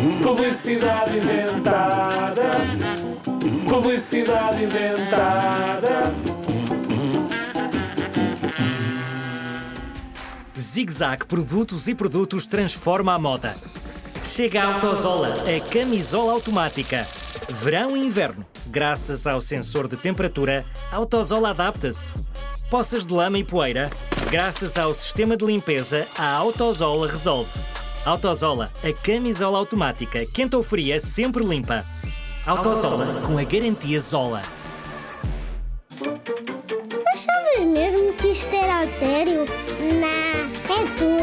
Publicidade inventada. Publicidade inventada. Zig-Zag Produtos e Produtos transforma a moda. Chega a Autozola, a camisola automática. Verão e inverno. Graças ao sensor de temperatura, a Autozola adapta-se. Poças de lama e poeira. Graças ao sistema de limpeza, a Autozola resolve. Autozola, a camisola automática, quente ou fria, sempre limpa. Autozola, com a garantia Zola. Achavas mesmo que isto era a sério? Não, é tudo.